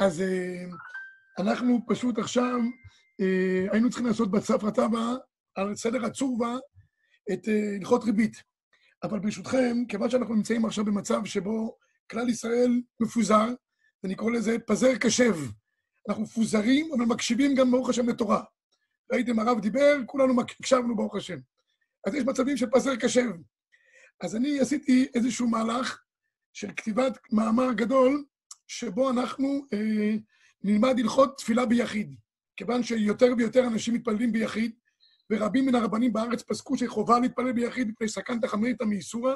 אז אה, אנחנו פשוט עכשיו אה, היינו צריכים לעשות בצפרא טבא, על סדר הצורבה, את אה, הלכות ריבית. אבל ברשותכם, כיוון שאנחנו נמצאים עכשיו במצב שבו כלל ישראל מפוזר, ואני קורא לזה פזר קשב. אנחנו מפוזרים, אבל מקשיבים גם, ברוך השם, לתורה. ראיתם, הרב דיבר, כולנו הקשבנו, ברוך השם. אז יש מצבים של פזר קשב. אז אני עשיתי איזשהו מהלך של כתיבת מאמר גדול, שבו אנחנו אה, נלמד הלכות תפילה ביחיד. כיוון שיותר ויותר אנשים מתפללים ביחיד, ורבים מן הרבנים בארץ פסקו שחובה להתפלל ביחיד מפני סכנת חמריתא מאיסורא,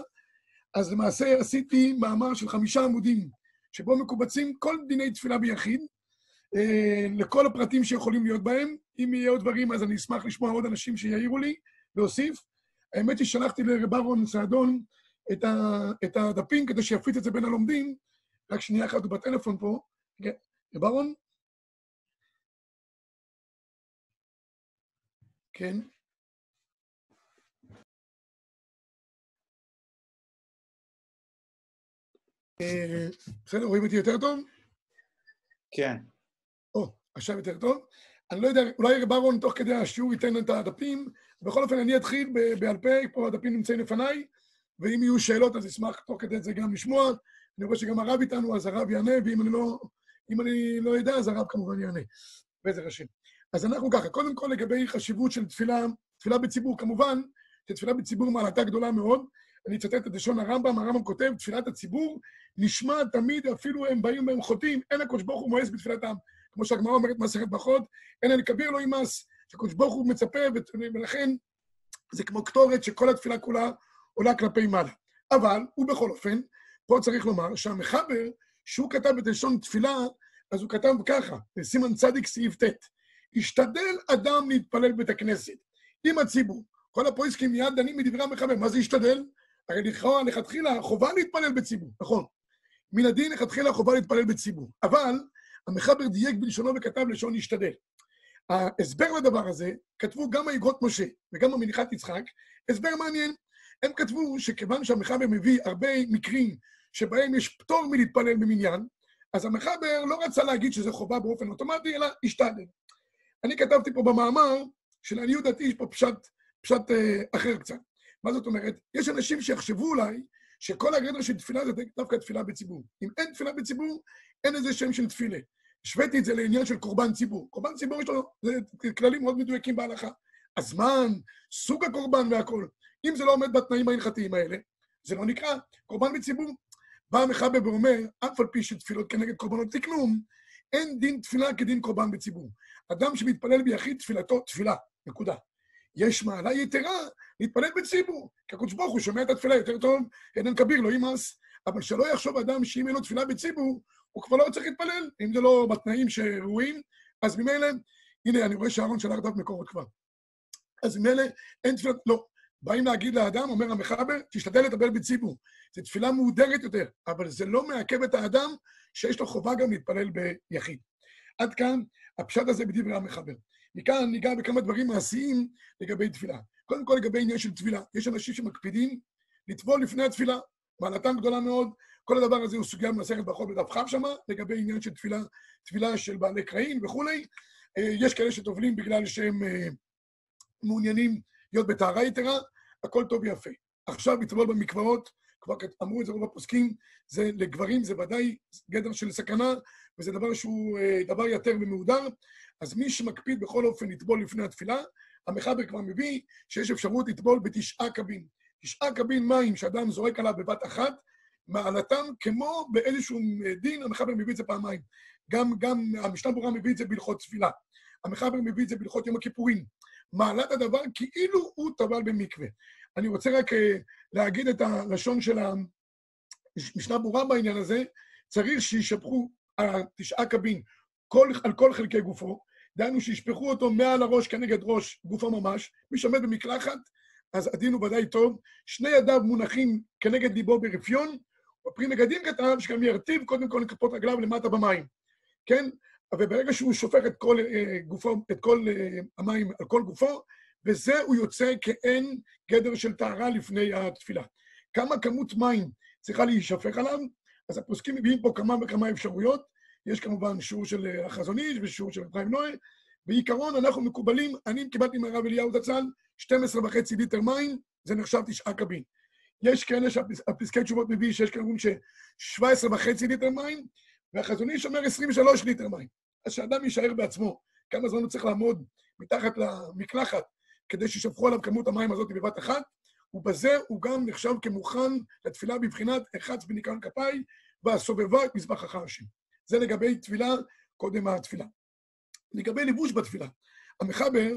אז למעשה עשיתי מאמר של חמישה עמודים, שבו מקובצים כל דיני תפילה ביחיד, אה, לכל הפרטים שיכולים להיות בהם. אם יהיה עוד דברים, אז אני אשמח לשמוע עוד אנשים שיעירו לי, להוסיף. האמת היא ששלחתי לרב אהרון סעדון את, ה, את הדפים כדי שיפיץ את זה בין הלומדים. רק שנייה אחת, הוא בטלפון פה. כן, רב אהרון? כן. אה, בסדר, רואים אותי יותר טוב? כן. או, עכשיו יותר טוב. אני לא יודע, אולי רב אהרון תוך כדי השיעור ייתן את הדפים. בכל אופן, אני אתחיל בעל פה, פה הדפים נמצאים לפניי, ואם יהיו שאלות, אז אשמח תוך כדי זה גם לשמוע. אני רואה שגם הרב איתנו, אז הרב יענה, ואם אני לא, אם אני לא יודע, אז הרב כמובן יענה. בעזר השם. אז אנחנו ככה, קודם כל לגבי חשיבות של תפילה, תפילה בציבור, כמובן שתפילה בציבור מעלתה גדולה מאוד. אני אצטט את לשון הרמב"ם, הרמב"ם כותב, תפילת הציבור נשמע תמיד, אפילו הם באים והם חוטאים, אין הקדוש ברוך הוא מואס בתפילתם. כמו שהגמרא אומרת מסכת ברכות, אין אני כביר לא ימאס, שהקדוש ברוך הוא מצפה, ולכן זה כמו קטורת שכל התפילה כולה עולה כלפי מעלה. אבל, ובכל אופן, פה צריך לומר שהמחבר, שהוא כתב את לשון תפילה, אז הוא כתב ככה, בסימן צדיק סעיף ט', השתדל אדם להתפלל בבית הכנסת עם הציבור. כל הפויסקים מיד דנים מדברי המחבר. מה זה השתדל? הרי לכאורה, לכתחילה, חובה להתפלל בציבור, נכון. מן הדין לכתחילה חובה להתפלל בציבור. אבל המחבר דייק בלשונו וכתב לשון להשתדל. ההסבר לדבר הזה, כתבו גם האגרות משה וגם המניחת יצחק, הסבר מעניין. הם כתבו שכיוון שהמחבר מביא הרבה מקרים שבהם יש פטור מלהתפלל במניין, אז המחבר לא רצה להגיד שזה חובה באופן אוטומטי, אלא השתדל. אני כתבתי פה במאמר שלעניות דעתי יש פה פשט, פשט אה, אחר קצת. מה זאת אומרת? יש אנשים שיחשבו אולי שכל הגדר של תפילה זה דווקא תפילה בציבור. אם אין תפילה בציבור, אין איזה שם של תפילה. השוויתי את זה לעניין של קורבן ציבור. קורבן ציבור יש לו כללים מאוד מדויקים בהלכה. הזמן, סוג הקורבן והכול. אם זה לא עומד בתנאים ההלכתיים האלה, זה לא נקרא קורבן בציבור. בא המחבר ואומר, אף על פי שתפילות כנגד קורבנות תקנום, אין דין תפילה כדין קורבן בציבור. אדם שמתפלל ביחיד, תפילתו תפילה, נקודה. יש מעלה יתרה להתפלל בציבור, כי הקדוש ברוך הוא שומע את התפילה יותר טוב, אין כביר, לא ימאס. אבל שלא יחשוב אדם שאם אין לו תפילה בציבור, הוא כבר לא צריך להתפלל. אם זה לא בתנאים שראויים, אז ממילא, הנה, אני רואה שאהרון שלח דף מקורות כבר. אז ממילא אין תפילה, לא. באים להגיד לאדם, אומר המחבר, תשתדל לטפל בציבור. זו תפילה מהודרת יותר, אבל זה לא מעכב את האדם שיש לו חובה גם להתפלל ביחיד. עד כאן הפשט הזה בדברי המחבר. מכאן ניגע בכמה דברים מעשיים לגבי תפילה. קודם כל לגבי עניין של תפילה. יש אנשים שמקפידים לטבול לפני התפילה, מעלתם גדולה מאוד. כל הדבר הזה הוא סוגיה במסכת ברכות בדף כ' שמה, לגבי עניין של תפילה, תפילה של בעלי קרעים וכולי. אה, יש כאלה שטובלים בגלל שהם אה, מעוניינים להיות בטהרה יתרה, הכל טוב ויפה. עכשיו לטבול במקוואות, כבר אמרו את זה רוב הפוסקים, זה לגברים, זה ודאי גדר של סכנה, וזה דבר שהוא אה, דבר יתר ומהודר. אז מי שמקפיד בכל אופן לטבול לפני התפילה, המחבר כבר מביא שיש אפשרות לטבול בתשעה קבין. תשעה קבין מים שאדם זורק עליו בבת אחת, מעלתם כמו באיזשהו דין, המחבר מביא את זה פעמיים. גם, גם המשנה ברורה מביא את זה בהלכות תפילה. המחבר מביא את זה בהלכות יום הכיפורים. מעלת הדבר כאילו הוא טבל במקווה. אני רוצה רק uh, להגיד את הלשון של המשנה ברורה בעניין הזה, צריך שישפכו התשעה קבין כל, על כל חלקי גופו, דהיינו שישפכו אותו מעל הראש כנגד ראש גופו ממש, מי שעומד במקלחת, אז הדין הוא ודאי טוב, שני ידיו מונחים כנגד ליבו ברפיון, בפרי מגדים כתב שגם ירטיב קודם כל לכפות רגליו למטה במים, כן? וברגע שהוא שופך את כל uh, גופו, את כל uh, המים על כל גופו, וזה הוא יוצא כאין גדר של טהרה לפני התפילה. כמה כמות מים צריכה להישפך עליו? אז הפוסקים מביאים פה כמה וכמה אפשרויות. יש כמובן שיעור של אה, החזון איש ושיעור של חיים נועה. בעיקרון אנחנו מקובלים, אני קיבלתי מהרב אליהו זצ"ל 12 וחצי ליטר מים, זה נחשב תשעה קבין. יש כאלה שהפסקי תשובות מביא שיש כאלה אומרים ש-17 וחצי ליטר מים, והחזון איש אומר 23 ליטר מים. אז שאדם יישאר בעצמו, כמה זמן הוא צריך לעמוד מתחת למקלחת כדי שישפכו עליו כמות המים הזאת בבת אחת, ובזה הוא גם נחשב כמוכן לתפילה בבחינת החץ בניקיון כפיי, והסובבה את מזבח החרשים. זה לגבי תפילה קודם התפילה. לגבי לבוש בתפילה, המחבר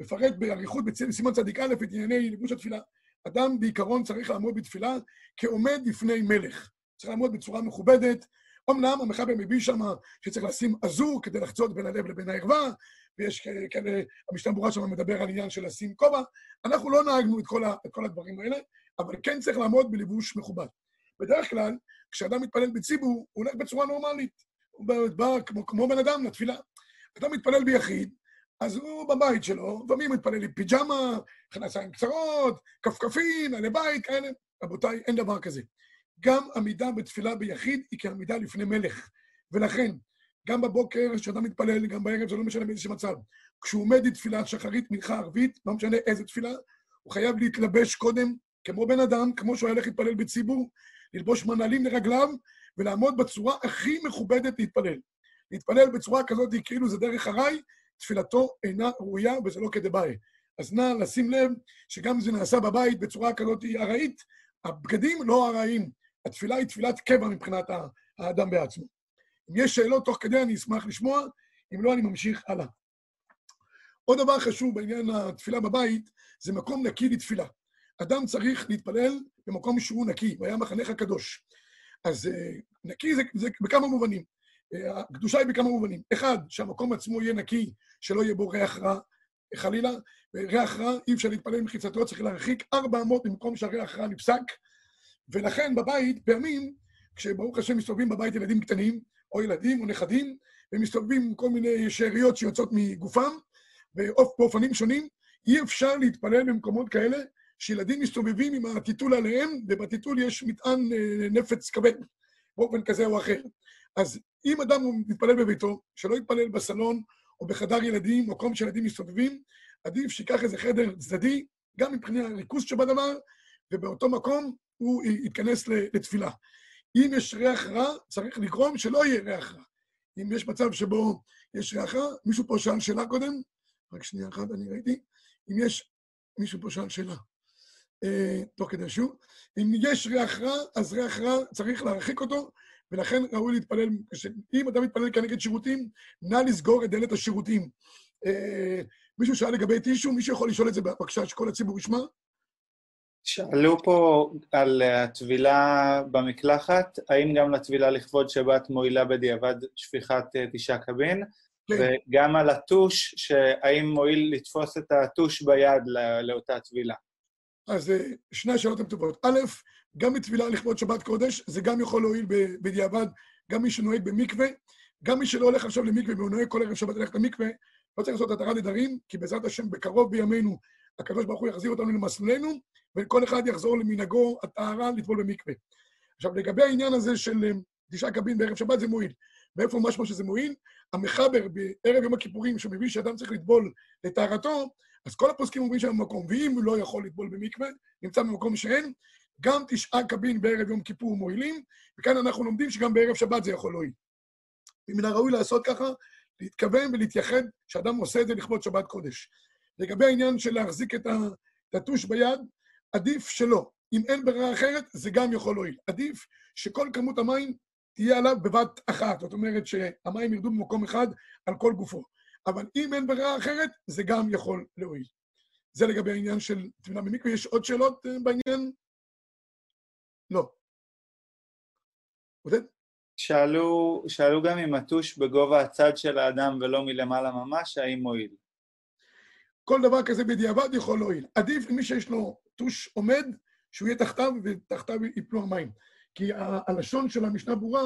מפרט באריכות בסימן צדיק א' את ענייני לבוש התפילה. אדם בעיקרון צריך לעמוד בתפילה כעומד לפני מלך. צריך לעמוד בצורה מכובדת. אמנם המחבר מביא שם שצריך לשים אזור כדי לחצות בין הלב לבין הערווה, ויש כאלה, המשנה ברורה שם מדבר על עניין של לשים כובע. אנחנו לא נהגנו את כל, ה, את כל הדברים האלה, אבל כן צריך לעמוד בלבוש מכובד. בדרך כלל, כשאדם מתפלל בציבור, הוא הולך בצורה נורמלית. הוא בא כמו, כמו בן אדם לתפילה. אדם מתפלל ביחיד, אז הוא בבית שלו, לפעמים מתפלל עם פיג'מה, כנסיים קצרות, כפכפין, עלי בית, כאלה. רבותיי, אין דבר כזה. גם עמידה בתפילה ביחיד היא כעמידה לפני מלך. ולכן, גם בבוקר, כשאדם מתפלל, גם בערב, זה לא משנה באיזה מצב. כשהוא עומד לתפילת שחרית, מנחה ערבית, לא משנה איזה תפילה, הוא חייב להתלבש קודם, כמו בן אדם, כמו שהוא הולך להתפלל בציבור, ללבוש מנהלים לרגליו, ולעמוד בצורה הכי מכובדת להתפלל. להתפלל בצורה כזאת, כאילו זה דרך ארעי, תפילתו אינה ראויה וזה לא כדבעי. אז נא לשים לב שגם אם זה נעשה בבית בצורה כזאת ארעית, הבגדים לא ארעיים. התפילה היא תפילת קבע מבחינת האדם בעצמו. אם יש שאלות תוך כדי, אני אשמח לשמוע, אם לא, אני ממשיך הלאה. עוד דבר חשוב בעניין התפילה בבית, זה מקום נקי לתפילה. אדם צריך להתפלל במקום שהוא נקי, והיה מחנך הקדוש. אז אה, נקי זה, זה בכמה מובנים. אה, הקדושה היא בכמה מובנים. אחד, שהמקום עצמו יהיה נקי, שלא יהיה בו ריח רע, חלילה. ריח רע, אי אפשר להתפלל מחיצתו, צריך להרחיק 400 ממקום שהריח רע נפסק. ולכן בבית, פעמים, כשברוך השם מסתובבים בבית ילדים קטנים, או ילדים או נכדים, והם מסתובבים עם כל מיני שאריות שיוצאות מגופם, באופנים שונים, אי אפשר להתפלל במקומות כאלה שילדים מסתובבים עם הטיטול עליהם, ובטיטול יש מטען אה, נפץ כבד, באופן כזה או אחר. אז אם אדם מתפלל בביתו, שלא יתפלל בסלון או בחדר ילדים, מקום שילדים מסתובבים, עדיף שיקח איזה חדר צדדי, גם מבחינת הריכוז שבדבר, ובאותו מקום הוא יתכנס לתפילה. אם יש ריח רע, צריך לגרום שלא יהיה ריח רע. אם יש מצב שבו יש ריח רע, מישהו פה שאל שאלה קודם, רק שנייה אחת, אני ראיתי, אם יש, מישהו פה שאל שאלה. אה, תוך כדי שיעור. אם יש ריח רע, אז ריח רע צריך להרחיק אותו, ולכן ראוי להתפלל, אם אדם מתפלל כנגד שירותים, נא לסגור את דלת השירותים. אה, מישהו שאל לגבי טישו, מישהו יכול לשאול את זה בבקשה שכל הציבור ישמע? שאלו פה על הטבילה במקלחת, האם גם לטבילה לכבוד שבת מועילה בדיעבד שפיכת אה, תשעה קבין? כן. וגם על הטוש, שהאם מועיל לתפוס את הטוש ביד לאותה טבילה? אז אה, שני השאלות הן טובות. א', גם בטבילה לכבוד שבת קודש, זה גם יכול להועיל בדיעבד, גם מי שנוהג במקווה, גם מי שלא הולך עכשיו למקווה והוא נוהג כל ערב שבת ללכת למקווה, לא צריך לעשות התרת נדרים, כי בעזרת השם בקרוב בימינו הקדוש ברוך הוא יחזיר אותנו למסלולנו, וכל אחד יחזור למנהגו הטהרה לטבול במקווה. עכשיו, לגבי העניין הזה של אה, תשעה קבין בערב שבת, זה מועיל. מאיפה משמע שזה מועיל? המחבר בערב יום הכיפורים, שמביא שאדם צריך לטבול לטהרתו, אז כל הפוסקים אומרים שם במקום, ואם הוא לא יכול לטבול במקווה, נמצא במקום שאין, גם תשעה קבין בערב יום כיפור מועילים, וכאן אנחנו לומדים שגם בערב שבת זה יכול להועיל. ומן הראוי לעשות ככה, להתכוון ולהתייחד שאדם עושה את זה לכבוד שבת קודש. לגבי העניין של להחזיק את הטוש ביד, עדיף שלא. אם אין ברירה אחרת, זה גם יכול להועיל. עדיף שכל כמות המים תהיה עליו בבת אחת. זאת אומרת שהמים ירדו במקום אחד על כל גופו. אבל אם אין ברירה אחרת, זה גם יכול להועיל. זה לגבי העניין של טבילה במקווה. יש עוד שאלות אה, בעניין? לא. עודד? שאלו, שאלו גם אם הטוש בגובה הצד של האדם ולא מלמעלה ממש, האם מועיל? כל דבר כזה בדיעבד יכול להועיל. עדיף למי שיש לו טוש עומד, שהוא יהיה תחתיו ותחתיו ייפלו המים. כי הלשון של המשנה ברורה,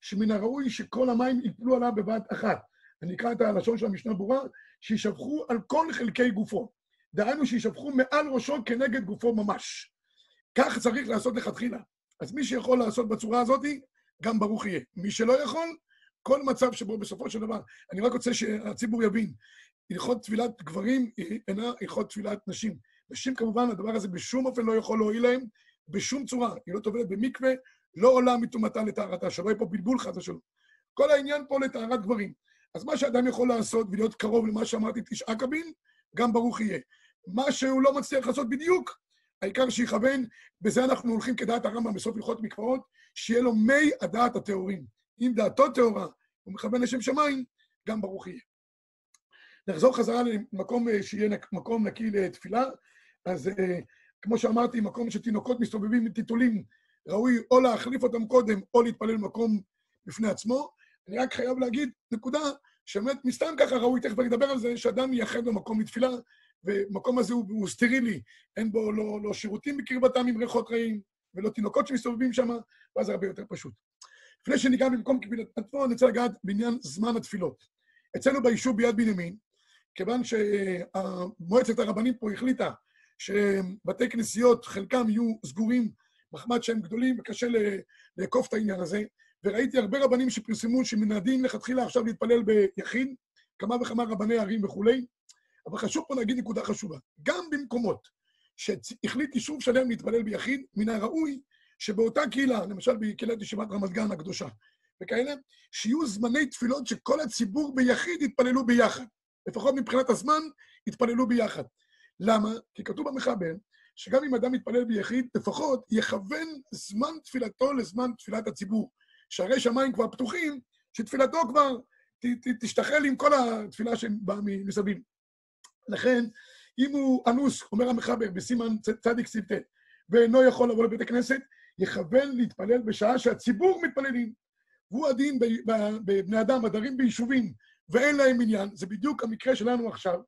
שמן הראוי שכל המים ייפלו עליו בבת אחת. אני אקרא את הלשון של המשנה ברורה, שישפכו על כל חלקי גופו. דהיינו שישפכו מעל ראשו כנגד גופו ממש. כך צריך לעשות לכתחילה. אז מי שיכול לעשות בצורה הזאת, גם ברוך יהיה. מי שלא יכול, כל מצב שבו בסופו של דבר, אני רק רוצה שהציבור יבין, הלכות תפילת גברים אינה הלכות תפילת נשים. נשים כמובן, הדבר הזה בשום אופן לא יכול להועיל להם, בשום צורה. היא לא טובלת במקווה, לא עולה מטומאתה לטהרתה, שלא יהיה פה בלבול חס ושלום. כל העניין פה לטהרת גברים. אז מה שאדם יכול לעשות ולהיות קרוב למה שאמרתי, תשעה קבין, גם ברוך יהיה. מה שהוא לא מצליח לעשות בדיוק, העיקר שיכוון, בזה אנחנו הולכים כדעת הרמב"ם בסוף הלכות מקוואות, שיהיה לו מי הדעת הטהורים. אם דעתו טהורה, הוא מכוון לשם שמיים, גם ברוך יהיה. נחזור חזרה למקום אה, שיהיה מקום נקי לתפילה, אז אה, כמו שאמרתי, מקום שתינוקות מסתובבים עם טיטולים, ראוי או להחליף אותם קודם, או להתפלל במקום בפני עצמו. אני רק חייב להגיד, נקודה, שבאמת מסתם ככה ראוי, תכף אני אדבר על זה, שאדם ייחד במקום לתפילה, ומקום הזה הוא, הוא סטרילי, אין בו לא, לא שירותים בקרבתם עם ריחות רעים, ולא תינוקות שמסתובבים שם, ואז זה הרבה יותר פשוט. לפני שניגע במקום קבילת עצמו, אני רוצה לגעת בעניין זמן התפילות. אצלנו ביישוב ביד בנימין, כיוון שמועצת הרבנים פה החליטה שבתי כנסיות, חלקם יהיו סגורים מחמד שהם גדולים וקשה לאכוף את העניין הזה, וראיתי הרבה רבנים שפרסמו שמנעדים לכתחילה עכשיו להתפלל ביחיד, כמה וכמה רבני ערים וכולי, אבל חשוב פה להגיד נקודה חשובה. גם במקומות שהחליט יישוב שלם להתפלל ביחיד, מן הראוי שבאותה קהילה, למשל בקהילת ישיבת רמת גן הקדושה, וכאלה, שיהיו זמני תפילות שכל הציבור ביחיד יתפללו ביחד. לפחות מבחינת הזמן, יתפללו ביחד. למה? כי כתוב במחבר, שגם אם אדם מתפלל ביחיד, לפחות יכוון זמן תפילתו לזמן תפילת הציבור. שהרי שמיים כבר פתוחים, שתפילתו כבר ת, ת, תשתחל עם כל התפילה שבאה מסביב. לכן, אם הוא אנוס, אומר המחבר בסימן צדיק ס"ט, ואינו יכול לבוא לבית הכנסת, יכוון להתפלל בשעה שהציבור מתפללים. והוא הדין בבני אדם, הדרים ביישובים, ואין להם עניין, זה בדיוק המקרה שלנו עכשיו.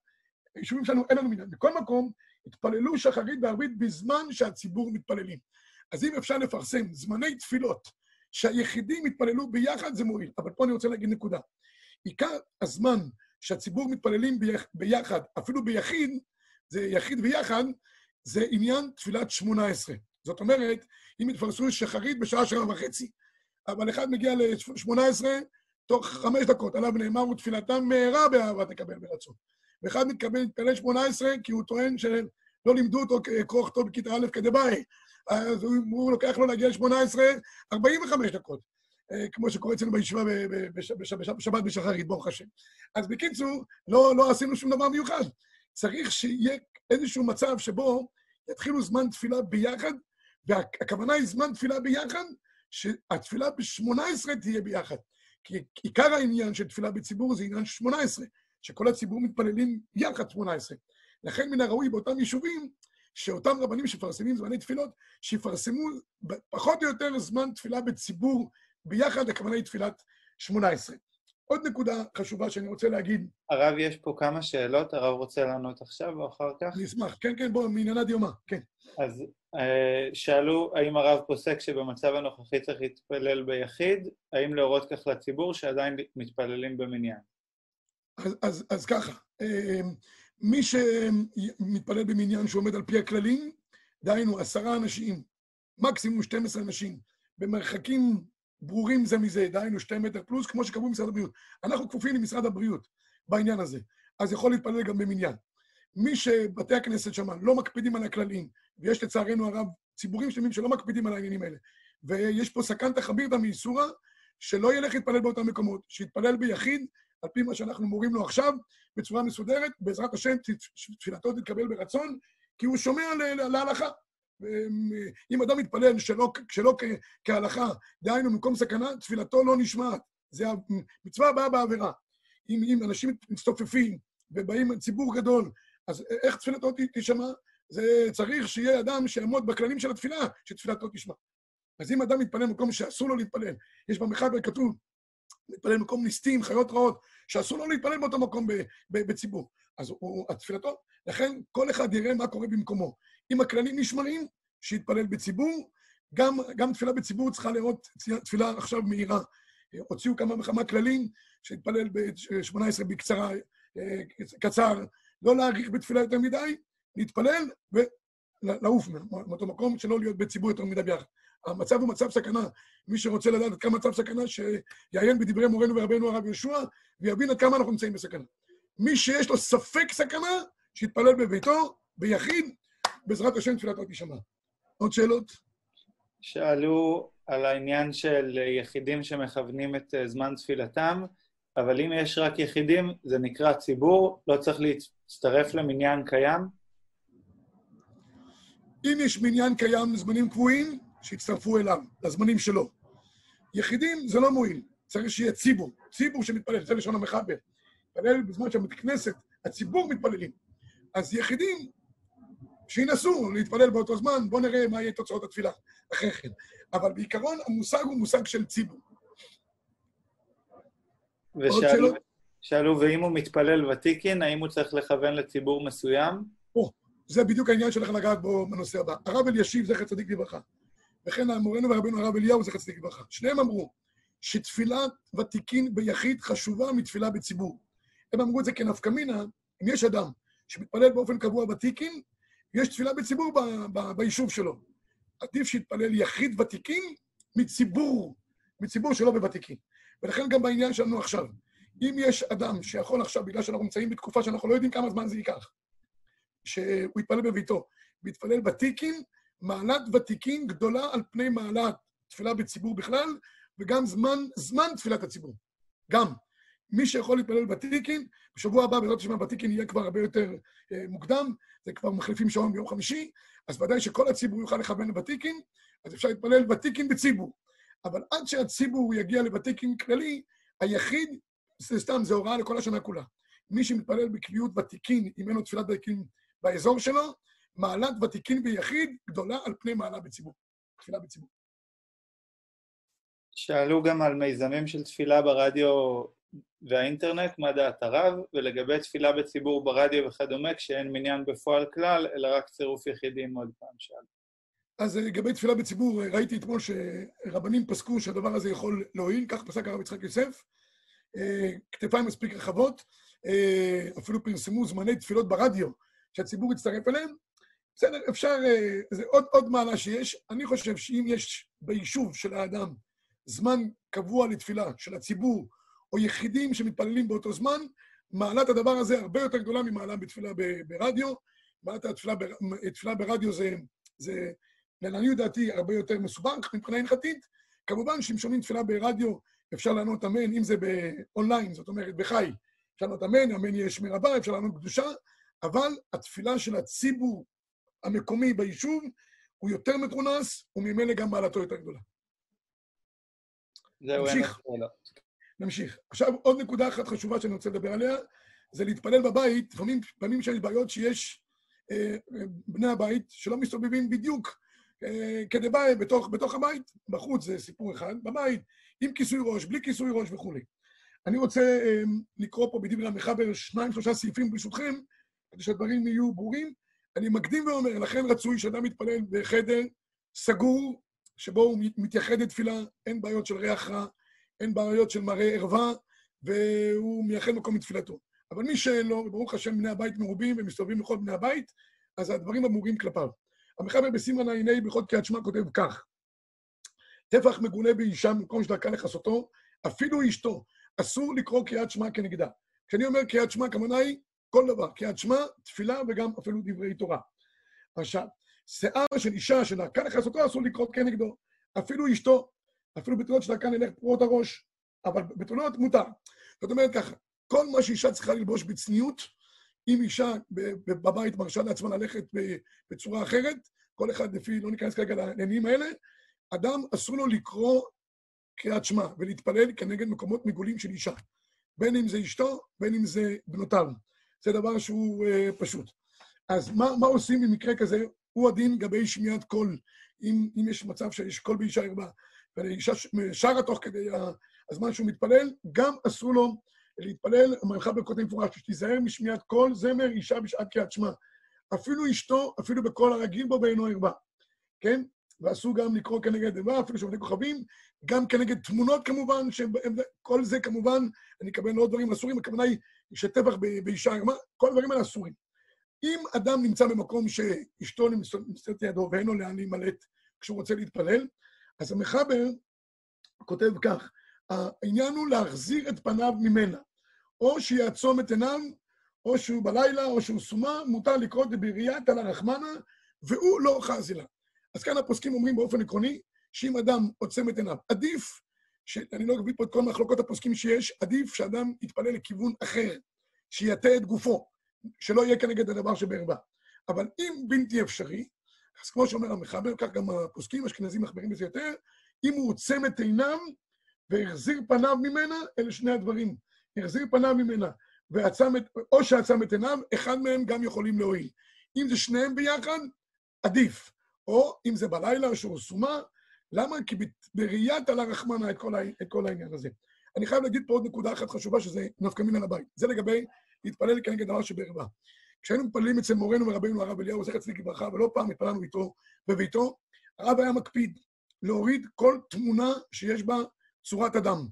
היישובים שלנו אין לנו עניין. בכל מקום, התפללו שחרית וערבית בזמן שהציבור מתפללים. אז אם אפשר לפרסם זמני תפילות שהיחידים יתפללו ביחד, זה מועיל. אבל פה אני רוצה להגיד נקודה. עיקר הזמן שהציבור מתפללים ביחד, אפילו ביחיד, זה יחיד ויחד, זה עניין תפילת שמונה עשרה. זאת אומרת, אם יתפרסו שחרית בשעה שבע וחצי, אבל אחד מגיע לשמונה עשרה, תוך חמש דקות, עליו נאמר, ותפילתם מהרה באהבה תקבל ברצון. ואחד מתכוון להתפלל שמונה עשרה, כי הוא טוען שלא לימדו אותו קרוא וכתוב בכיתה א' כדבעי. אז הוא, הוא לוקח לו להגיע ל-18, 45 דקות, אה, כמו שקורה אצלנו בישיבה בשבת בשחרית, ברוך השם. אז בקיצור, לא, לא עשינו שום דבר מיוחד. צריך שיהיה איזשהו מצב שבו יתחילו זמן תפילה ביחד, והכוונה היא זמן תפילה ביחד, שהתפילה ב-18 תהיה ביחד. כי עיקר העניין של תפילה בציבור זה עניין של 18, שכל הציבור מתפללים יחד 18. לכן מן הראוי באותם יישובים, שאותם רבנים שמפרסמים זמני תפילות, שיפרסמו פחות או יותר זמן תפילה בציבור ביחד, הכוונה היא תפילת 18. עוד נקודה חשובה שאני רוצה להגיד. הרב, יש פה כמה שאלות, הרב רוצה לענות עכשיו או אחר כך? אני אשמח. כן, כן, בוא, מעניינה דיומה, כן. אז אה, שאלו האם הרב פוסק שבמצב הנוכחי צריך להתפלל ביחיד, האם להורות כך לציבור שעדיין מתפללים במניין? אז, אז, ככה, אה, מי שמתפלל במניין שעומד על פי הכללים, דהיינו עשרה אנשים, מקסימום 12 אנשים, במרחקים ברורים זה מזה, דהיינו שתי מטר פלוס, כמו שקבעו במשרד הבריאות. אנחנו כפופים למשרד הבריאות בעניין הזה, אז יכול להתפלל גם במניין. מי שבתי הכנסת שם לא מקפידים על הכללים, ויש לצערנו הרב ציבורים שלמים שלא מקפידים על העניינים האלה, ויש פה סכנתא חבירתא מאיסורא, שלא ילך להתפלל באותם מקומות, שיתפלל ביחיד, על פי מה שאנחנו מורים לו עכשיו, בצורה מסודרת, בעזרת השם תפילתו תתקבל ברצון, כי הוא שומע להלכה. אם אדם מתפלל שלא, שלא כהלכה, דהיינו במקום סכנה, תפילתו לא נשמעת. זה המצווה הבאה בעבירה. אם, אם אנשים מצטופפים ובאים ציבור גדול, אז איך תפילתו תשמע? זה צריך שיהיה אדם שיעמוד בכללים של התפילה, שתפילתו תשמע. אז אם אדם מתפלל במקום שאסור לו להתפלל, יש במחבר כתוב, להתפלל במקום ליסטים, חיות רעות, שאסור לו להתפלל באותו מקום בציבור. אז הוא, התפילתו, לכן כל אחד יראה מה קורה במקומו. אם הכללים נשמרים, שיתפלל בציבור. גם, גם תפילה בציבור צריכה לראות תפילה עכשיו מהירה. הוציאו כמה וכמה כללים, שיתפלל ב-18 בקצרה, אה, קצר, לא להאריך בתפילה יותר מדי, להתפלל לעוף מאותו מקום, שלא להיות בציבור יותר מדי ביחד. המצב הוא מצב סכנה. מי שרוצה לדעת כמה מצב סכנה, שיעיין בדברי מורנו ורבנו הרב יהושע, ויבין עד כמה אנחנו נמצאים בסכנה. מי שיש לו ספק סכנה, שיתפלל בביתו, ביחיד, בעזרת השם תפילתו תשמע. עוד שאלות? שאלו על העניין של יחידים שמכוונים את אה, זמן תפילתם, אבל אם יש רק יחידים, זה נקרא ציבור, לא צריך להצטרף למניין קיים? אם יש מניין קיים זמנים קבועים, שיצטרפו אליו, לזמנים שלו. יחידים זה לא מועיל, צריך שיהיה ציבור, ציבור שמתפלל, זה לשון המחבר. מתפלל בזמן שבבית כנסת, הציבור מתפללים. אז יחידים, שינסו להתפלל באותו זמן, בואו נראה מה יהיה תוצאות התפילה אחרי כן. אבל בעיקרון המושג הוא מושג של ציבור. ושאלו, ואם הוא מתפלל ותיקין, האם הוא צריך לכוון לציבור מסוים? או, זה בדיוק העניין שלך לגעת בו בנושא הבא. הרב אלישיב, זכר צדיק לברכה, וכן מורנו ורבנו הרב אליהו, זכר צדיק לברכה. שניהם אמרו שתפילת ותיקין ביחיד חשובה מתפילה בציבור. הם אמרו את זה כנפקא מינה, אם יש אדם שמתפלל באופן קבוע ותיקין, יש תפילה בציבור ב- ב- ביישוב שלו. עדיף שיתפלל יחיד ותיקין מציבור, מציבור שלא בוותיקין. ולכן גם בעניין שלנו עכשיו, אם יש אדם שיכול עכשיו, בגלל שאנחנו נמצאים בתקופה שאנחנו לא יודעים כמה זמן זה ייקח, שהוא יתפלל בביתו, ויתפלל ותיקין, מעלת ותיקין גדולה על פני מעלת תפילה בציבור בכלל, וגם זמן, זמן תפילת הציבור. גם. מי שיכול להתפלל ותיקין, בשבוע הבא בעזרת השם הוותיקין יהיה כבר הרבה יותר אה, מוקדם, זה כבר מחליפים שעון ביום חמישי, אז ודאי שכל הציבור יוכל לכוון לוותיקין, אז אפשר להתפלל ותיקין בציבור. אבל עד שהציבור יגיע לוותיקין כללי, היחיד, זה סתם, זה הוראה לכל השנה כולה. מי שמתפלל בקביעות ותיקין, אם אין לו תפילת ותיקין באזור שלו, מעלת ותיקין ביחיד גדולה על פני מעלה בציבור. תפילה בציבור. שאלו גם על מיזמים של תפילה ברדיו והאינטרנט, מה דעת הרב, ולגבי תפילה בציבור ברדיו וכדומה, כשאין מניין בפועל כלל, אלא רק צירוף יחידים עוד פעם שאל. אז לגבי תפילה בציבור, ראיתי אתמול שרבנים פסקו שהדבר הזה יכול להועיל, כך פסק הרב יצחק יוסף, אה, כתפיים מספיק רחבות, אה, אפילו פרסמו זמני תפילות ברדיו, שהציבור יצטרף אליהם. בסדר, אפשר, אה, זה עוד, עוד מעלה שיש. אני חושב שאם יש ביישוב של האדם זמן קבוע לתפילה של הציבור, או יחידים שמתפללים באותו זמן, מעלת הדבר הזה הרבה יותר גדולה ממעלה בתפילה ברדיו. מעלת התפילה תפילה ברדיו זה, זה, לעניות דעתי, הרבה יותר מסובך מבחינה הלכתית. כמובן שאם שומעים תפילה ברדיו, אפשר לענות אמן, אם זה באונליין, זאת אומרת בחי. אפשר לענות אמן, אמן יש מרבה, אפשר לענות קדושה, אבל התפילה של הציבור המקומי ביישוב הוא יותר מכונס, וממילא גם מעלתו יותר גדולה. זהו, שאלות. נמשיך. עכשיו, עוד נקודה אחת חשובה שאני רוצה לדבר עליה, זה להתפלל בבית. לפעמים, פעמים שיש בעיות שיש אה, בני הבית שלא מסתובבים בדיוק אה, כדבעי בתוך, בתוך הבית. בחוץ זה סיפור אחד, בבית, עם כיסוי ראש, בלי כיסוי ראש וכולי. אני רוצה אה, לקרוא פה בדברי המחבר שניים, שלושה סעיפים ברשותכם, כדי שהדברים יהיו ברורים. אני מקדים ואומר, לכן רצוי שאדם יתפלל בחדר סגור, שבו הוא מתייחד לתפילה, אין בעיות של ריח רע, אין בעיות של מראה ערווה, והוא מייחד מקום לתפילתו. אבל מי שאין לו, וברוך השם בני הבית מרובים ומסתובבים לכל בני הבית, אז הדברים אמורים כלפיו. המחבר בסימן עיני בכל קריאת שמע כותב כך: טפח מגולה באישה במקום שדרכה לכסותו, אפילו אשתו, אסור לקרוא קריאת שמע כנגדה. כשאני אומר קריאת שמע, הכוונה היא כל דבר, קריאת שמע, תפילה וגם אפילו דברי תורה. עכשיו, שיער של אישה שדרכה לכסותו אסור לקרוא כנגדו, אפילו אשתו, אפילו בתולות שדרכה נלך פרועות הראש, אבל בתולות מותר. זאת אומרת ככה, כל מה שאישה צריכה ללבוש בצניעות, אם אישה בבית מרשה לעצמה ללכת בצורה אחרת, כל אחד לפי, לא ניכנס כרגע לעניינים האלה, אדם אסור לו לקרוא קריאת שמע ולהתפלל כנגד מקומות מגולים של אישה. בין אם זה אשתו, בין אם זה בנותיו. זה דבר שהוא uh, פשוט. אז מה, מה עושים במקרה כזה? הוא הדין לגבי שמיעת קול. אם, אם יש מצב שיש קול באישה הרבה, ואישה שרה תוך כדי הזמן שהוא מתפלל, גם אסור לו להתפלל, המלכה בכותב מפורש, שתיזהר משמיעת קול זמר אישה בשעת קריאת שמע. אפילו אשתו, אפילו בקול הרגיל בו בעינו הרבה, כן? ואסור גם לקרוא כנגד דבר, אפילו שעובדי כוכבים, גם כנגד תמונות כמובן, שכל זה כמובן, אני אקבל עוד דברים אסורים, הכוונה היא שטבח באישה, כל הדברים האלה אסורים. אם אדם נמצא במקום שאשתו נמצאת לידו ואין לו לאן להימלט כשהוא רוצה להתפלל, אז המחבר כותב כך, העניין הוא להחזיר את פניו ממנה. או שיעצום את עיניו, או שהוא בלילה, או שהוא סומה, מותר לקרוא דבריית על הרחמנה, והוא לא חזילה. אז כאן הפוסקים אומרים באופן עקרוני, שאם אדם עוצם את עיניו, עדיף, שאני לא אביא פה את כל מחלוקות הפוסקים שיש, עדיף שאדם יתפלל לכיוון אחר, שיטה את גופו, שלא יהיה כנגד הדבר שבערווה. אבל אם בלתי אפשרי, אז כמו שאומר המחבר, כך גם הפוסקים, אשכנזים מחברים בזה יותר, אם הוא עוצם את עיניו והחזיר פניו ממנה, אלה שני הדברים. החזיר פניו ממנה, ועצם את, או שעצם את עיניו, אחד מהם גם יכולים להועיל. אם זה שניהם ביחד, עדיף. או אם זה בלילה שהוא סומה, למה? כי בראיית על הרחמנה את כל, את כל העניין הזה. אני חייב להגיד פה עוד נקודה אחת חשובה, שזה נפקא מין על הבית. זה לגבי להתפלל כנגד דבר שבערווה. כשהיינו מתפללים אצל מורנו ורבינו הרב אליהו, זכר צדיק לברכה, ולא פעם התפללנו איתו בביתו, הרב היה מקפיד להוריד כל תמונה שיש בה צורת אדם.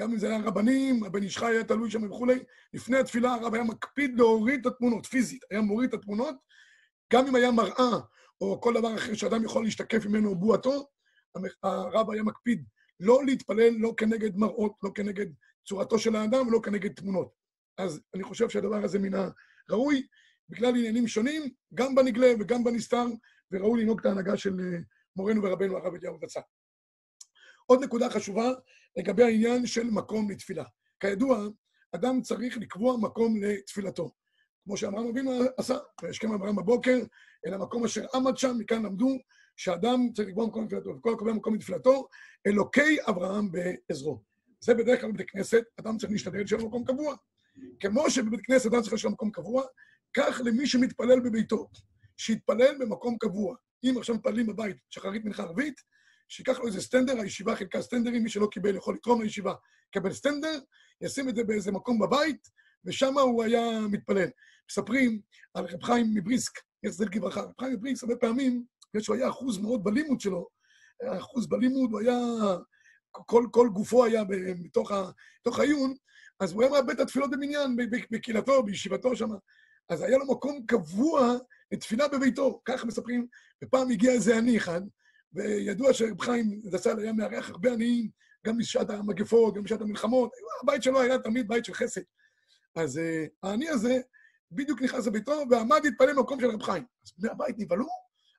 גם אם זה היה רבנים, הבן איש חי היה תלוי שם וכולי, לפני התפילה הרב היה מקפיד להוריד את התמונות, פיזית, היה מוריד את התמונות, גם אם היה מראה או כל דבר אחר שאדם יכול להשתקף ממנו בועתו, הרב היה מקפיד לא להתפלל לא כנגד מראות, לא כנגד צורתו של האדם ולא כנגד תמונות. אז אני חושב שהדבר הזה מן הראוי, בגלל עניינים שונים, גם בנגלה וגם בנסתר, וראוי לנהוג את ההנהגה של אה, מורנו ורבנו הרב אליהו רצה. עוד נקודה חשובה לגבי העניין של מקום לתפילה. כידוע, אדם צריך לקבוע מקום לתפילתו. כמו שאברהם אבינו עשה, וישכם אברהם בבוקר, אל המקום אשר עמד שם, מכאן למדו שאדם צריך לקבוע מקום לתפילתו, וכל הקובע מקום לתפילתו, אלוקי אברהם בעזרו. זה בדרך כלל בבית כנסת, אדם צריך להשתדל שיהיה לו מקום קבוע. כמו שבבית כנסת אדם צריך להיות מקום קבוע, כך למי שמתפלל בביתו, שיתפלל במקום קבוע. אם עכשיו מתפללים בבית שחרית מנחה ערבית, שיקח לו איזה סטנדר, הישיבה חילקה סטנדרים, מי שלא קיבל יכול לתרום לישיבה, יקבל סטנדר, ישים את זה באיזה מקום בבית, ושם הוא היה מתפלל. מספרים על רב חיים מבריסק, יחזל כברכה. רב חיים מבריסק, הרבה פעמים, בגלל שהוא היה אחוז מאוד בלימוד שלו, אחוז בלימוד, הוא היה, כל, כל גופו היה בתוך, ה, בתוך העיון, אז הוא היה מאבד את התפילות במניין, בקהילתו, בישיבתו שם. אז היה לו מקום קבוע לתפילה בביתו, כך מספרים. ופעם הגיע איזה עני אחד, וידוע שרב חיים זצ"ל היה מארח הרבה עניים, גם בשעת המגפות, גם בשעת המלחמות. הבית שלו היה תמיד בית של חסד. אז uh, העני הזה בדיוק נכנס לביתו ועמד להתפלל במקום של רב חיים. אז בני הבית נבהלו,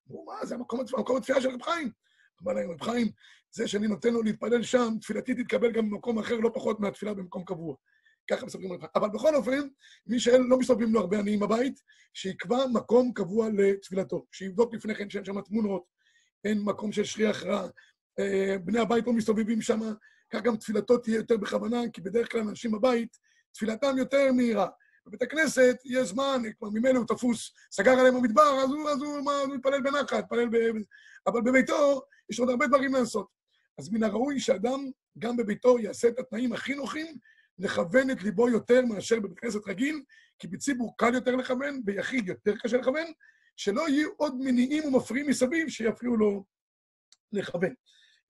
אמרו, מה, זה המקום, המקום התפילה של רב חיים. אמר להם, רב חיים, זה שאני נותן לו להתפלל שם, תפילתי תתקבל גם במקום אחר, לא פחות מהתפילה במקום קבוע. ככה מספרים על אבל בכל אופן, מי שלא מסתובבים לו הרבה עניים בבית, שיקבע מקום קבוע לתפילתו. שיבדוק לפני כן שאין שם תמונות, אין מקום של שריח רע, אה, בני הבית לא מסתובבים שם, כך גם תפילתו תהיה יותר בכוונה, כי בדרך כלל אנשים בבית, תפילתם יותר מהירה. בבית הכנסת יש זמן, כבר ממילא הוא תפוס, סגר עליהם המדבר, אז הוא, אז הוא, מה, הוא מתפלל בנחת, מתפלל ב... אבל בביתו יש עוד הרבה דברים לעשות. אז מן הראוי שאדם, גם בביתו, יעשה את התנאים הכי נוחים, לכוון את ליבו יותר מאשר בבית כנסת רגיל, כי בציבור קל יותר לכוון, ביחיד יותר קשה לכוון, שלא יהיו עוד מניעים ומפריעים מסביב שיפריעו לו לכוון.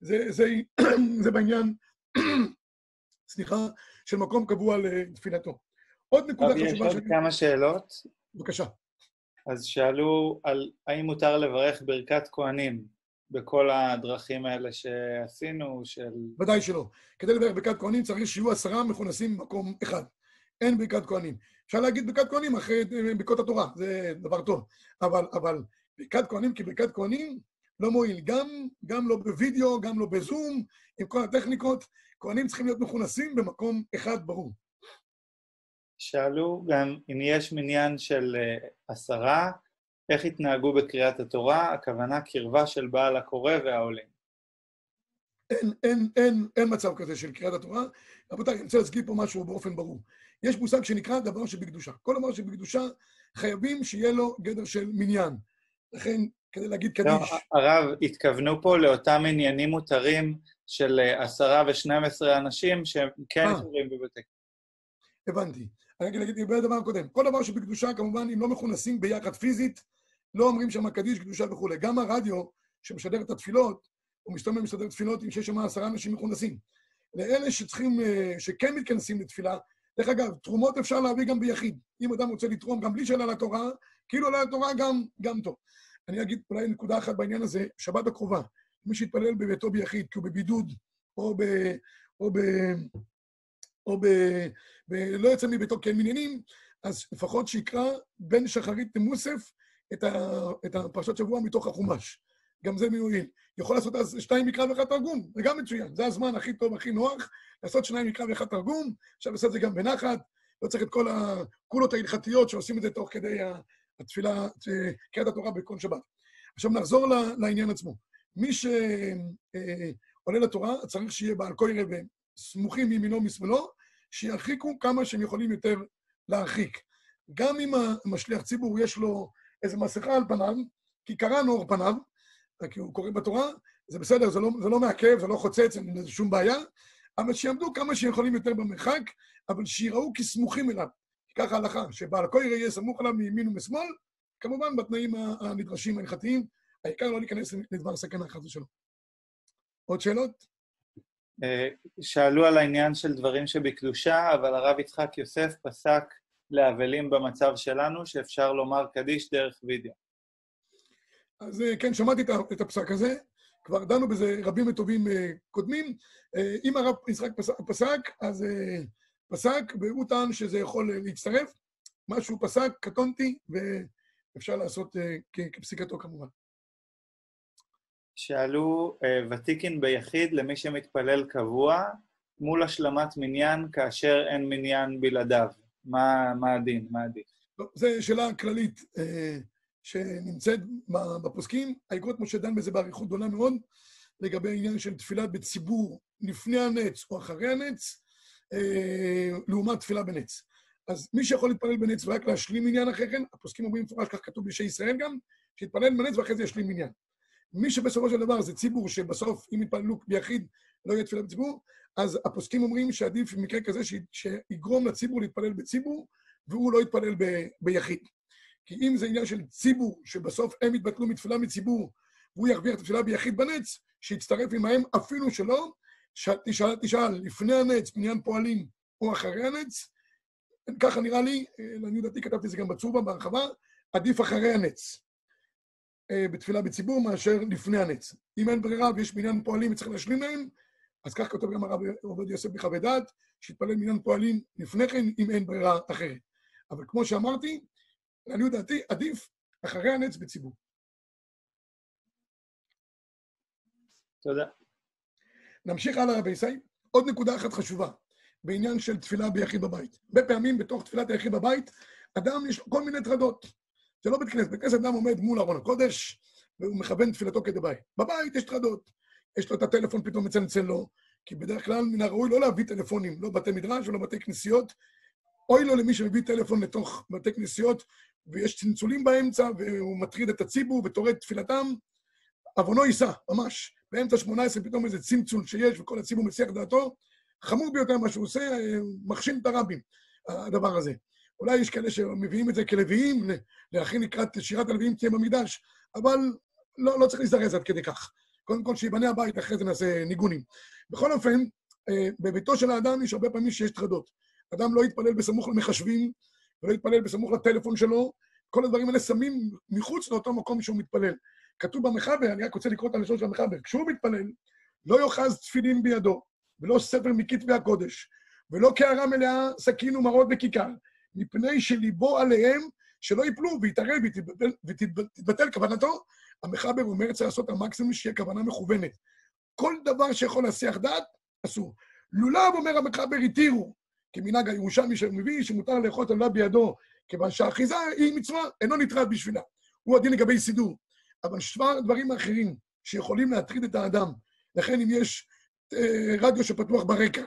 זה, זה, זה בעניין, סליחה, של מקום קבוע לתפילתו. עוד נקודה חשובה... יש עוד כמה שאלות. בבקשה. אז שאלו על האם מותר לברך ברכת כהנים בכל הדרכים האלה שעשינו, של... ודאי שלא. כדי לברך ברכת כהנים צריך שיהיו עשרה מכונסים במקום אחד. אין ברכת כהנים. אפשר להגיד ברכת כהנים אחרי אה, ברכות התורה, זה דבר טוב. אבל, אבל ברכת כהנים כברכת כהנים לא מועיל. גם, גם לא בווידאו, גם לא בזום, עם כל הטכניקות. כהנים צריכים להיות מכונסים במקום אחד ברור. שאלו גם אם יש מניין של uh, עשרה, איך התנהגו בקריאת התורה, הכוונה קרבה של בעל הקורא והעולים. אין, אין, אין, אין מצב כזה של קריאת התורה. רבותיי, אני רוצה להזכיר פה משהו באופן ברור. יש מושג שנקרא דבר שבקדושה. כל דבר שבקדושה חייבים שיהיה לו גדר של מניין. לכן, כדי להגיד קדיש... לא, הרב, התכוונו פה לאותם עניינים מותרים של אה, עשרה ושנים עשרה אנשים שהם כן אה. קוראים בבתי הבנתי. אני אגיד לגבי הדבר הקודם. כל דבר שבקדושה, כמובן, אם לא מכונסים ביחד פיזית, לא אומרים שם קדיש, קדושה וכולי. גם הרדיו, שמשדר את התפילות, הוא מסתובב ומשדר תפילות עם שיש שם עשרה אנשים מכונסים. לאלה שצריכים, אה, שכן מתכנסים לתפילה, דרך אגב, תרומות אפשר להביא גם ביחיד. אם אדם רוצה לתרום גם בלי שאלה לתורה, כאילו עולה לתורה גם, גם טוב. אני אגיד אולי נקודה אחת בעניין הזה, שבת הקרובה, מי שיתפלל בביתו ביחיד, כי הוא בבידוד, או ב... או ב... או ב... ב... לא יוצא מביתו כי אין מניינים, אז לפחות שיקרא בין שחרית למוסף את, ה... את הפרשת שבוע מתוך החומש. גם זה מיועיל. יכול לעשות אז שניים מקרא ואחד תרגום, זה גם מצוין. זה הזמן הכי טוב, הכי נוח, לעשות שניים מקרא ואחד תרגום, אפשר לעשות את זה גם בנחת, לא צריך את כל הקולות ההלכתיות שעושים את זה תוך כדי התפילה, קריאת התורה בכל שבת. עכשיו נחזור לעניין עצמו. מי שעולה לתורה, צריך שיהיה בעל קוירא וסמוכים מימינו ומשמאלו, שירחיקו כמה שהם יכולים יותר להרחיק. גם אם המשליח ציבור יש לו איזו מסכה על פניו, כי קראנו אור פניו, כי הוא קורא בתורה, זה בסדר, זה לא, זה לא מעכב, זה לא חוצץ, אין שום בעיה, אבל שיעמדו כמה שיכולים יותר במרחק, אבל שיראו כסמוכים אליו. ככה ההלכה, שבעל קוירא יהיה סמוך עליו מימין ומשמאל, כמובן בתנאים הנדרשים ההלכתיים, העיקר לא להיכנס לדבר סכנה חס ושלום. עוד שאלות? אה, שאלו על העניין של דברים שבקדושה, אבל הרב יצחק יוסף פסק לאבלים במצב שלנו, שאפשר לומר קדיש דרך וידאו. אז אה, כן, שמעתי את הפסק הזה, כבר דנו בזה רבים וטובים אה, קודמים. אם הרב יצחק פסק, אז פסק, והוא טען שזה יכול להצטרף. מה שהוא פסק, קטונתי, ואפשר לעשות כפסיקתו כמובן. שאלו ותיקין ביחיד למי שמתפלל קבוע מול השלמת מניין כאשר אין מניין בלעדיו. מה, מה הדין? מה הדין? זו שאלה כללית אה, שנמצאת בפוסקים. האגרות משה דן בזה באריכות גדולה מאוד, לגבי העניין של תפילה בציבור לפני הנץ או אחרי הנץ, אה, לעומת תפילה בנץ. אז מי שיכול להתפלל בנץ ורק להשלים מניין אחרי כן, הפוסקים אומרים מפורש, כך כתוב בשי ישראל גם, שיתפלל בנץ ואחרי זה ישלים מניין. מי שבסופו של דבר זה ציבור שבסוף, אם יתפללו ביחיד, לא יהיה תפילה בציבור, אז הפוסקים אומרים שעדיף במקרה כזה שיגרום לציבור להתפלל בציבור, והוא לא יתפלל ב, ביחיד. כי אם זה עניין של ציבור, שבסוף הם יתבטלו מתפילה מציבור, והוא ירוויח את התפילה ביחיד בנץ, שיצטרף עמהם אפילו שלא, תשאל, תשאל, לפני הנץ, בניין פועלים, או אחרי הנץ, ככה נראה לי, לעניות דעתי כתבתי את זה גם בצורבה, בהרחבה, עדיף אחרי הנץ. אה, בתפילה בציבור מאשר לפני הנץ. אם אין ברירה ויש מניין פועלים וצריך להשלים להם, אז כך כותב גם הרב עובד יוסף בחוות דעת, שיתפלל מניין פועלים לפני כן, אם אין ברירה אחרת. אבל כמו שאמרתי, לעניות דעתי, עדיף אחרי הנץ בציבור. תודה. נמשיך הלאה, רבי ישי. עוד נקודה אחת חשובה, בעניין של תפילה ביחיד בבית. הרבה פעמים בתוך תפילת היחיד בבית, אדם יש לו כל מיני טרדות. זה לא בית כנסת, בית כנסת אדם עומד מול ארון הקודש, והוא מכוון תפילתו כדבעי. בבית יש טרדות. יש לו את הטלפון, פתאום מצלצל לו, כי בדרך כלל מן הראוי לא להביא טלפונים, לא בתי מדרש ולא בתי כנסיות. אוי לו למי שמביא טלפון לתוך בתי כנסיות, ויש צלצולים באמצע, והוא מטריד את הציבור וטורד תפילתם. עוונו יישא, ממש. באמצע שמונה עשרה פתאום איזה צמצול שיש, וכל הציבור מסיח דעתו. חמור ביותר מה שהוא עושה, מכשיל את הרבים, הדבר הזה. אולי יש כאלה שמביאים את זה כלוויים, להכין לקראת שירת הלוויים תהיה במקדש, אבל לא, לא צריך להזדרז עד כדי כך. קודם כל שיבנה הבית, אחרי זה נעשה ניגונים. בכל אופן, אה, בביתו של האדם יש הרבה פעמים שיש טרדות. אדם לא יתפלל בסמוך למחשבים, ולא יתפלל בסמוך לטלפון שלו, כל הדברים האלה שמים מחוץ לאותו מקום שהוא מתפלל. כתוב במחבר, אני רק רוצה לקרוא את הלשון של המחבר, כשהוא מתפלל, לא יאחז תפילין בידו, ולא ספר מכתבי הקודש, ולא קערה מלאה סכין ומראות בכיכר, מפני שליבו עליהם שלא ייפלו ויתערב ותתבטל כוונתו. המחבר אומר, צריך לעשות המקסימום שיהיה כוונה מכוונת. כל דבר שיכול להסיח דעת, אסור. לולב, אומר המחבר, התירו, כמנהג הירושלמי שמביא, שמותר לאכול את הלולב בידו, כיוון שהאחיזה היא מצווה, אינו נטרד בשבילה. הוא הדין לגבי סידור. אבל שבר דברים אחרים שיכולים להטריד את האדם, לכן אם יש אה, רדיו שפתוח ברקע,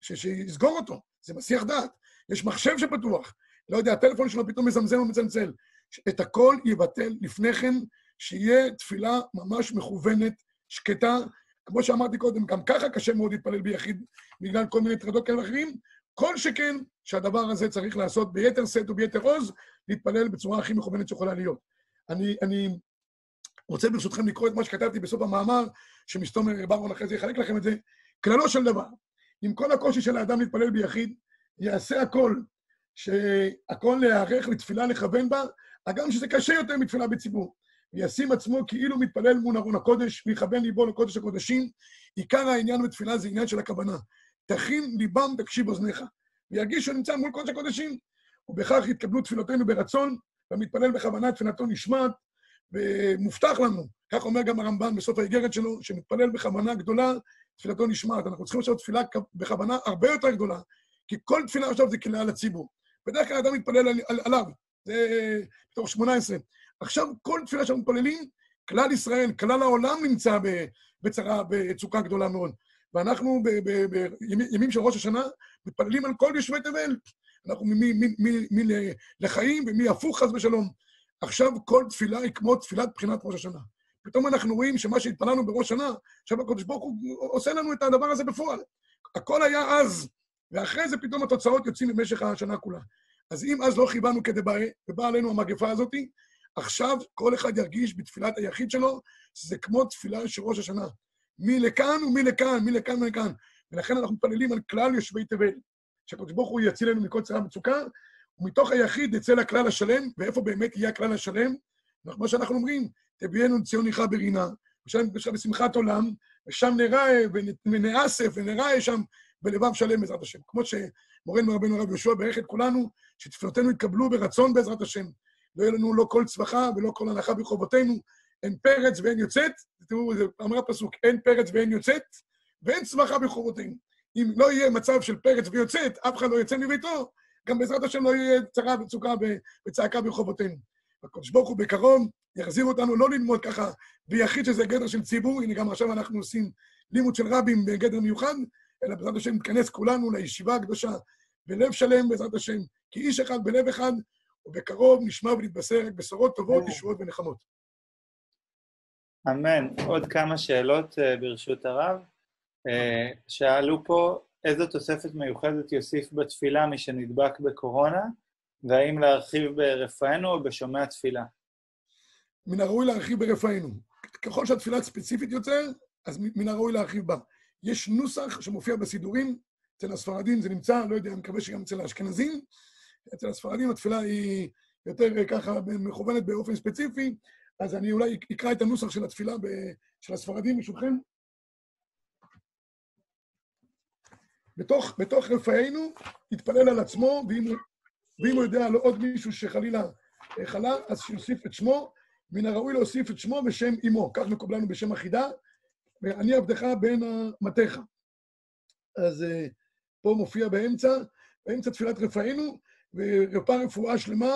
שיסגור אותו, זה מסיח דעת. יש מחשב שפתוח, לא יודע, הטלפון שלו פתאום מזמזם ומצלצל. את הכל יבטל לפני כן, שיהיה תפילה ממש מכוונת, שקטה. כמו שאמרתי קודם, גם ככה קשה מאוד להתפלל ביחיד בגלל כל מיני טרדות כאלה ואחרים. כל שכן שהדבר הזה צריך לעשות ביתר שאת וביתר עוז, להתפלל בצורה הכי מכוונת שיכולה להיות. אני, אני רוצה ברשותכם לקרוא את מה שכתבתי בסוף המאמר, שמסתומר ברון אחרי זה יחלק לכם את זה. כללו של דבר, עם כל הקושי של האדם להתפלל ביחיד, יעשה הכל, שהכל להיערך לתפילה לכוון בה, הגם שזה קשה יותר מתפילה בציבור. וישים עצמו כאילו מתפלל מול ארון הקודש, ויכוון ליבו לקודש הקודשים. עיקר העניין בתפילה זה עניין של הכוונה. תכין ליבם, תקשיב אוזניך. וירגיש שהוא נמצא מול קודש הקודשים. ובכך יתקבלו תפילותינו ברצון, והמתפלל בכוונה תפילתו נשמעת, ומובטח לנו, כך אומר גם הרמב"ן בסוף האיגרת שלו, שמתפלל בכוונה גדולה, תפילתו נשמעת. אנחנו צריכים עכשיו תפילה בכוונה הרבה יותר גדולה, כי כל תפילה עכשיו זה קללה לציבור. בדרך כלל אדם מתפלל על, על, עליו, זה בתוך 18. עכשיו כל תפילה שאנחנו מתפללים, כלל ישראל, כלל העולם נמצא בצרה, בצוקה גדולה מאוד. ואנחנו בימים של ראש השנה מתפללים על כל יושבי תבל. אנחנו מי לחיים ומי הפוך, חס ושלום. עכשיו כל תפילה היא כמו תפילת בחינת ראש השנה. פתאום אנחנו רואים שמה שהתפללנו בראש שנה, עכשיו הקדוש ברוך הוא עושה לנו את הדבר הזה בפועל. הכל היה אז, ואחרי זה פתאום התוצאות יוצאים במשך השנה כולה. אז אם אז לא חיבנו כדבעי, ובאה עלינו המגפה הזאת, עכשיו כל אחד ירגיש בתפילת היחיד שלו, שזה כמו תפילה של ראש השנה. מי לכאן ומי לכאן, מי לכאן ולכאן. ולכן אנחנו מתפללים על כלל יושבי תבל. שהקדוש ברוך הוא יצילנו מכל צרה ומצוקה, ומתוך היחיד יצא לכלל השלם, ואיפה באמת יהיה הכלל השלם? כמו שאנחנו אומרים, תביאנו ציוניך ברינה, ושם בשמחת עולם, ושם נראה ונאסף ונראה שם בלבב שלם בעזרת השם. כמו שמורנו רבנו הרב יהושע ברך את כולנו, שתפילותינו יתקבלו ברצון בעזרת השם. לא יהיה לנו לא כל צווחה ולא כל הנחה בחובותינו, אין פרץ ואין יוצאת, תראו, זה אמר הפסוק, אין פרץ ואין יוצאת, ואין צווחה בחובותינו. אם לא יהיה מצב של פרץ ויוצאת, אף אחד לא יוצא מביתו, גם בעזרת השם לא יהיה צרה וצוקה וצעקה ברחובותינו. הקדוש ברוך הוא בקרוב יחזיר אותנו לא ללמוד ככה ביחיד שזה גדר של ציבור, הנה גם עכשיו אנחנו עושים לימוד של רבים בגדר מיוחד, אלא בעזרת השם נתכנס כולנו לישיבה הקדושה בלב שלם בעזרת השם, כי איש אחד בלב אחד, ובקרוב נשמע ונתבשר רק בשורות טובות, ישועות ונחמות. אמן. עוד כמה שאלות אה, ברשות הרב. אה, שאלו פה איזו תוספת מיוחדת יוסיף בתפילה מי שנדבק בקורונה, והאם להרחיב ברפאנו או בשומע תפילה? מן הראוי להרחיב ברפאנו. ככל שהתפילה ספציפית יוצר, אז מן הראוי להרחיב בה. יש נוסח שמופיע בסידורים, אצל הספרדים זה נמצא, לא יודע, אני מקווה שגם אצל האשכנזים. אצל הספרדים התפילה היא יותר ככה מכוונת באופן ספציפי, אז אני אולי אקרא את הנוסח של התפילה של הספרדים, ברשותכם. בתוך, בתוך רפאנו, יתפלל על עצמו, ואם, ואם הוא יודע על עוד מישהו שחלילה חלה, אז שיוסיף את שמו, מן הראוי להוסיף את שמו בשם אמו. כך מקובלנו בשם החידה, ואני עבדך בין המתיך. אז uh, פה מופיע באמצע, באמצע תפילת רפאנו, ורפא רפואה שלמה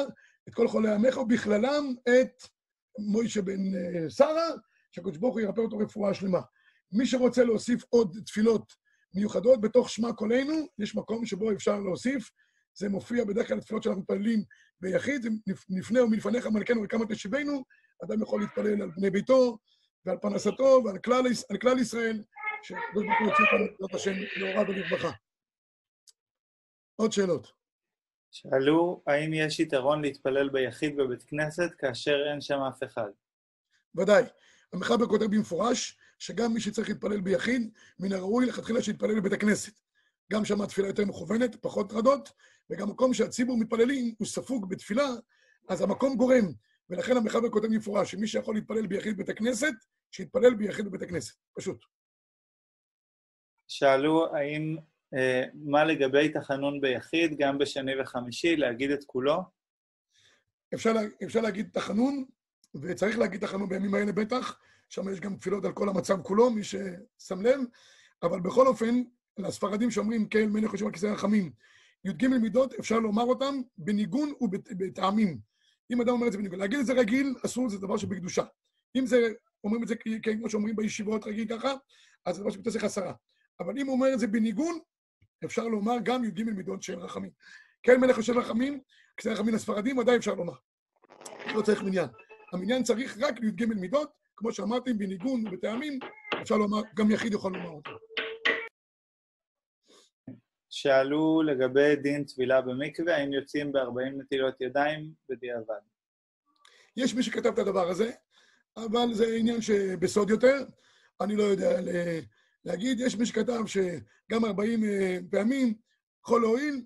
את כל חולי עמך, ובכללם את מוישה בן uh, שרה, שהקדוש ברוך הוא ירפא אותו רפואה שלמה. מי שרוצה להוסיף עוד תפילות מיוחדות בתוך שמע קולנו, יש מקום שבו אפשר להוסיף. זה מופיע בדרך כלל לתפילות שאנחנו מתפללים ביחיד, לפני ומלפניך מלכנו וכמה תשיבנו, אדם יכול להתפלל על בני ביתו ועל פרנסתו ועל כלל, כלל ישראל, שקדוש ברוך הוא יוצא אותנו בעזרת השם להוראה ולרווחה. עוד שאלות. שאלו, האם יש יתרון להתפלל ביחיד בבית כנסת כאשר אין שם אף אחד? ודאי. המחבר כותב במפורש שגם מי שצריך להתפלל ביחיד, מן הראוי לכתחילה שיתפלל בבית הכנסת. גם שם התפילה יותר מכוונת, פחות טרדות, וגם מקום שהציבור מתפללים הוא ספוג בתפילה, אז המקום גורם. ולכן המחבר כותב במפורש שמי שיכול להתפלל ביחיד בבית הכנסת, שיתפלל ביחיד בבית הכנסת, פשוט. שאלו האם, אה, מה לגבי תחנון ביחיד, גם בשני וחמישי, להגיד את כולו? אפשר, אפשר להגיד תחנון, וצריך להגיד תחנון בימים האלה בטח, שם יש גם תפילות על כל המצב כולו, מי ששם לב, אבל בכל אופן, לספרדים שאומרים כן, מלך יושב על כיסא רחמים, י"ג מידות, אפשר לומר אותם בניגון ובטעמים. אם אדם אומר את זה בניגון, להגיד את זה רגיל, אסור, זה דבר שבקדושה. אם זה, אומרים את זה כמו שאומרים בישיבות רגיל ככה, אז זה דבר שבתוסך עשרה. אבל אם הוא אומר את זה בניגון, אפשר לומר גם י"ג מידות של רחמים. כן, מלך יושב רחמים, כיסא רחמים לספרדים, ודאי אפשר לומר. לא צריך מניין. המניין צריך רק לי"ג מידות, כמו שאמרתי, בניגון ובטעמים, אפשר לומר, גם יחיד יכול לומר אותו. שאלו לגבי דין טבילה במקווה, האם יוצאים ב-40 נטילות ידיים בדיעבד? יש מי שכתב את הדבר הזה, אבל זה עניין שבסוד יותר, אני לא יודע להגיד. יש מי שכתב שגם 40 אה, פעמים יכול להועיל,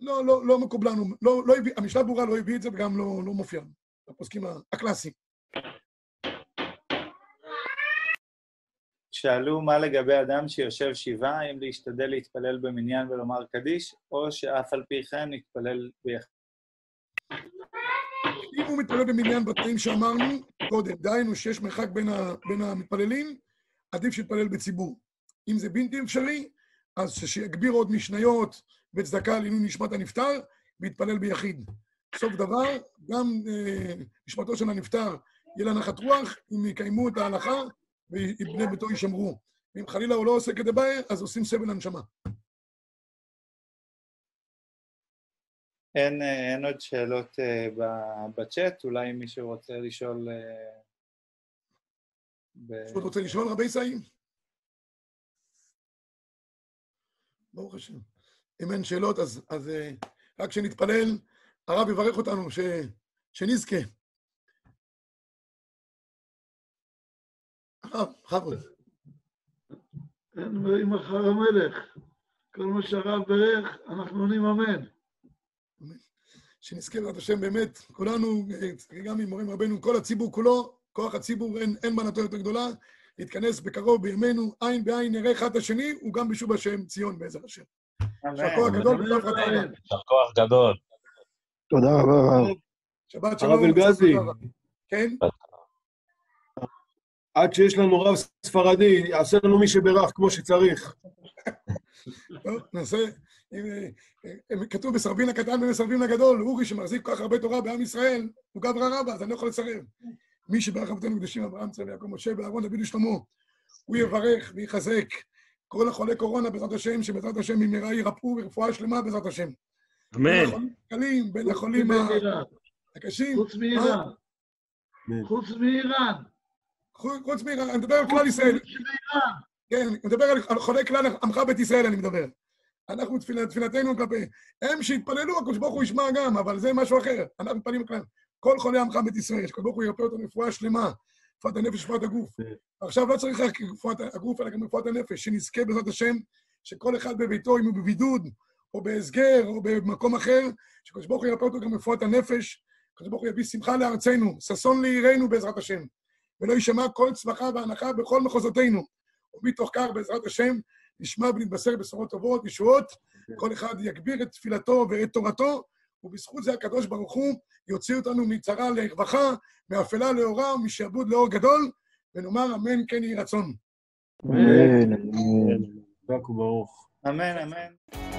לא, לא, לא מקובלנו, לא, לא הביא, המשנה ברורה לא הביא את זה וגם לא, לא מופיע. הפוסקים הקלאסיים. שאלו מה לגבי אדם שיושב שבעה, האם להשתדל להתפלל במניין ולומר קדיש, או שאף על פי כן יתפלל ביחד. אם הוא מתפלל במניין בתנאים שאמרנו קודם, דהיינו שיש מרחק בין, ה, בין המתפללים, עדיף שיתפלל בציבור. אם זה בלתי אפשרי, אז שיגביר עוד משניות וצדקה לעילוי נשמת הנפטר, ויתפלל ביחיד. סוף דבר, גם אה, נשמתו של הנפטר יהיה לה נחת רוח, אם יקיימו את ההלכה ובני ביתו יישמרו. ואם חלילה הוא לא עושה כדבעי, אז עושים סבל הנשמה. אין, אה, אין עוד שאלות uh, בצ'אט, אולי מישהו רוצה לשאול... Uh, ב... מישהו רוצה לשאול, רבי סאי? ברוך השם. אם אין שאלות, אז, אז uh, רק כשנתפלל, הרב יברך אותנו, ש, שנזכה. הרב. אין דברים אחר המלך. כל מה שהרב ברך, אנחנו עונים אמן. שנזכה בעזרת השם באמת, כולנו, גם עם מורים רבנו, כל הציבור כולו, כוח הציבור, אין, אין מנתו יותר גדולה, להתכנס בקרוב בימינו, עין בעין נראה אחד את השני, וגם בשוב השם ציון בעזר השם. יישר כוח גדול יישר כוח גדול. תודה רבה, רב. שבת שלום. הרב אלגזי. כן? עד שיש לנו רב ספרדי, יעשה לנו מי שברך כמו שצריך. טוב, נעשה... כתוב בסרבין הקטן ומסרבים לגדול, אורי שמחזיק כל כך הרבה תורה בעם ישראל, הוא גברא רבא, אז אני לא יכול לסרב. מי שברך אבותינו קדושים, אברהם, צלם, יעקב, משה ואהרון, דוד ושלמה, הוא יברך ויחזק כל החולי קורונה בעזרת השם, שבעזרת השם במהרה ירפאו ברפואה שלמה בעזרת השם. אמן. בין החולים הקשים. חוץ מאיראן. חוץ מאיראן. חוץ מאיראן, אני מדבר על כלל ישראל. כן, אני מדבר על חולי כלל עמך בית ישראל, אני מדבר. אנחנו, תפילתנו כלפי... הם שיתפללו, הקדוש ברוך הוא ישמע גם, אבל זה משהו אחר. אנחנו מתפללים כלל. כל חולי עמך בית ישראל, שקדוש ברוך הוא ירפא אותם רפואה שלמה, רפואת הנפש, רפואת הגוף. עכשיו לא צריך רק רפואת הגוף, אלא גם רפואת הנפש, שנזכה בעזרת השם, שכל אחד בביתו, אם הוא בבידוד, או בהסגר, או במקום אחר, שקדוש ברוך הוא ירפא אותו גם רפואת הנפש, שקדוש ברוך הוא יביא שמחה לארצנו, ששון לעירנו בעזרת השם, ולא יישמע כל צווחה והנחה בכל מחוזותינו. ומתוך כך, בעזרת השם, נשמע ונתבשר בשורות טובות, ישועות, כל אחד יגביר את תפילתו ואת תורתו, ובזכות זה הקדוש ברוך הוא יוציא אותנו מצרה לרווחה, מאפלה לאורה ומשעבוד לאור גדול, ונאמר אמן כן יהי רצון. אמן. אמן. ברוך. אמן, אמן.